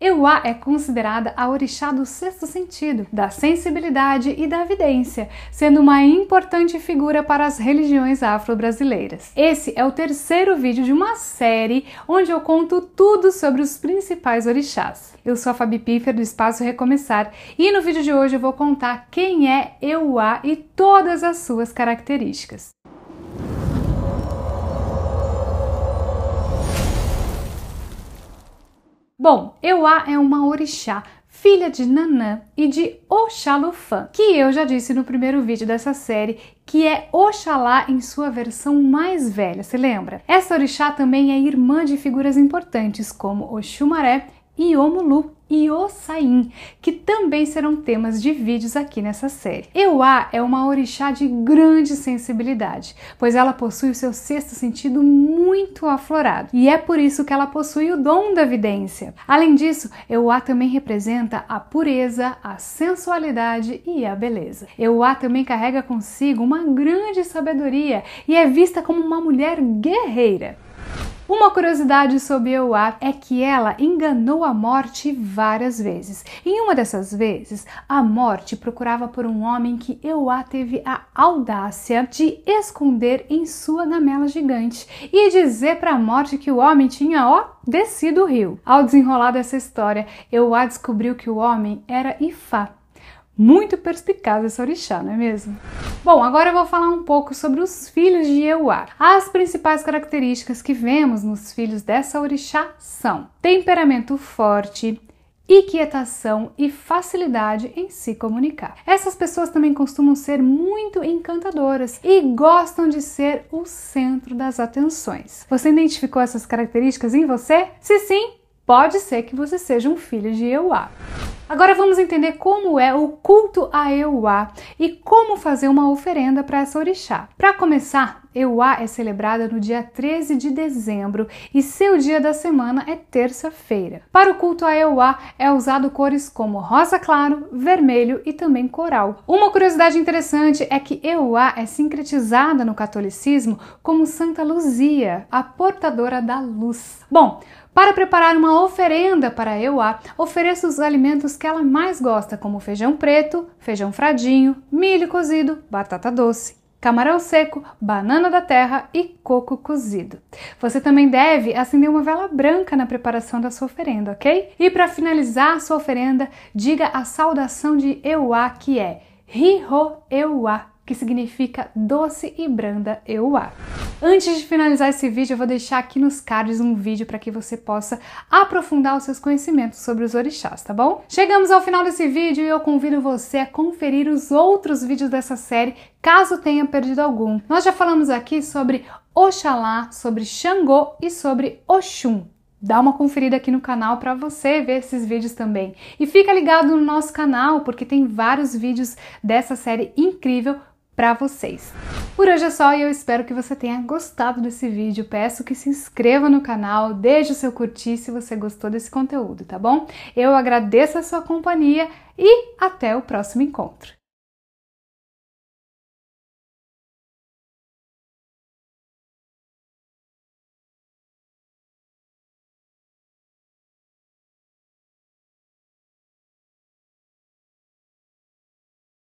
Euá é considerada a orixá do sexto sentido, da sensibilidade e da evidência, sendo uma importante figura para as religiões afro-brasileiras. Esse é o terceiro vídeo de uma série onde eu conto tudo sobre os principais orixás. Eu sou a Fabi Piffer do Espaço Recomeçar e no vídeo de hoje eu vou contar quem é Euá e todas as suas características. Bom, Euá é uma orixá, filha de Nanã e de Oxalufã, que eu já disse no primeiro vídeo dessa série, que é Oxalá em sua versão mais velha, se lembra? Essa orixá também é irmã de figuras importantes como Oxumaré e Omulu e Ossain, que também serão temas de vídeos aqui nessa série. Euá é uma orixá de grande sensibilidade, pois ela possui o seu sexto sentido muito aflorado, e é por isso que ela possui o dom da vidência. Além disso, Euá também representa a pureza, a sensualidade e a beleza. Euá também carrega consigo uma grande sabedoria e é vista como uma mulher guerreira. Uma curiosidade sobre Euá é que ela enganou a morte várias vezes. Em uma dessas vezes, a morte procurava por um homem que Euá teve a audácia de esconder em sua gamela gigante e dizer para a morte que o homem tinha, ó, descido o rio. Ao desenrolar dessa história, Euá descobriu que o homem era Ifá, muito perspicaz essa orixá, não é mesmo? Bom, agora eu vou falar um pouco sobre os filhos de Euá. As principais características que vemos nos filhos dessa orixá são temperamento forte, inquietação e facilidade em se comunicar. Essas pessoas também costumam ser muito encantadoras e gostam de ser o centro das atenções. Você identificou essas características em você? Se sim, pode ser que você seja um filho de Euá. Agora vamos entender como é o culto a Euá e como fazer uma oferenda para essa orixá. Para começar, Euá é celebrada no dia 13 de dezembro e seu dia da semana é terça-feira. Para o culto a Euá é usado cores como rosa claro, vermelho e também coral. Uma curiosidade interessante é que Euá é sincretizada no catolicismo como Santa Luzia, a portadora da luz. Bom, para preparar uma oferenda para Euá, ofereça os alimentos que ela mais gosta, como feijão preto, feijão fradinho, milho cozido, batata doce, camarão seco, banana da terra e coco cozido. Você também deve acender uma vela branca na preparação da sua oferenda, ok? E para finalizar a sua oferenda, diga a saudação de Euá que é Riho Euá que significa doce e branda Euá. Antes de finalizar esse vídeo, eu vou deixar aqui nos cards um vídeo para que você possa aprofundar os seus conhecimentos sobre os orixás, tá bom? Chegamos ao final desse vídeo e eu convido você a conferir os outros vídeos dessa série, caso tenha perdido algum. Nós já falamos aqui sobre Oxalá, sobre Xangô e sobre Oxum. Dá uma conferida aqui no canal para você ver esses vídeos também. E fica ligado no nosso canal porque tem vários vídeos dessa série incrível para vocês. Por hoje é só e eu espero que você tenha gostado desse vídeo. Peço que se inscreva no canal, deixe o seu curtir se você gostou desse conteúdo, tá bom? Eu agradeço a sua companhia e até o próximo encontro.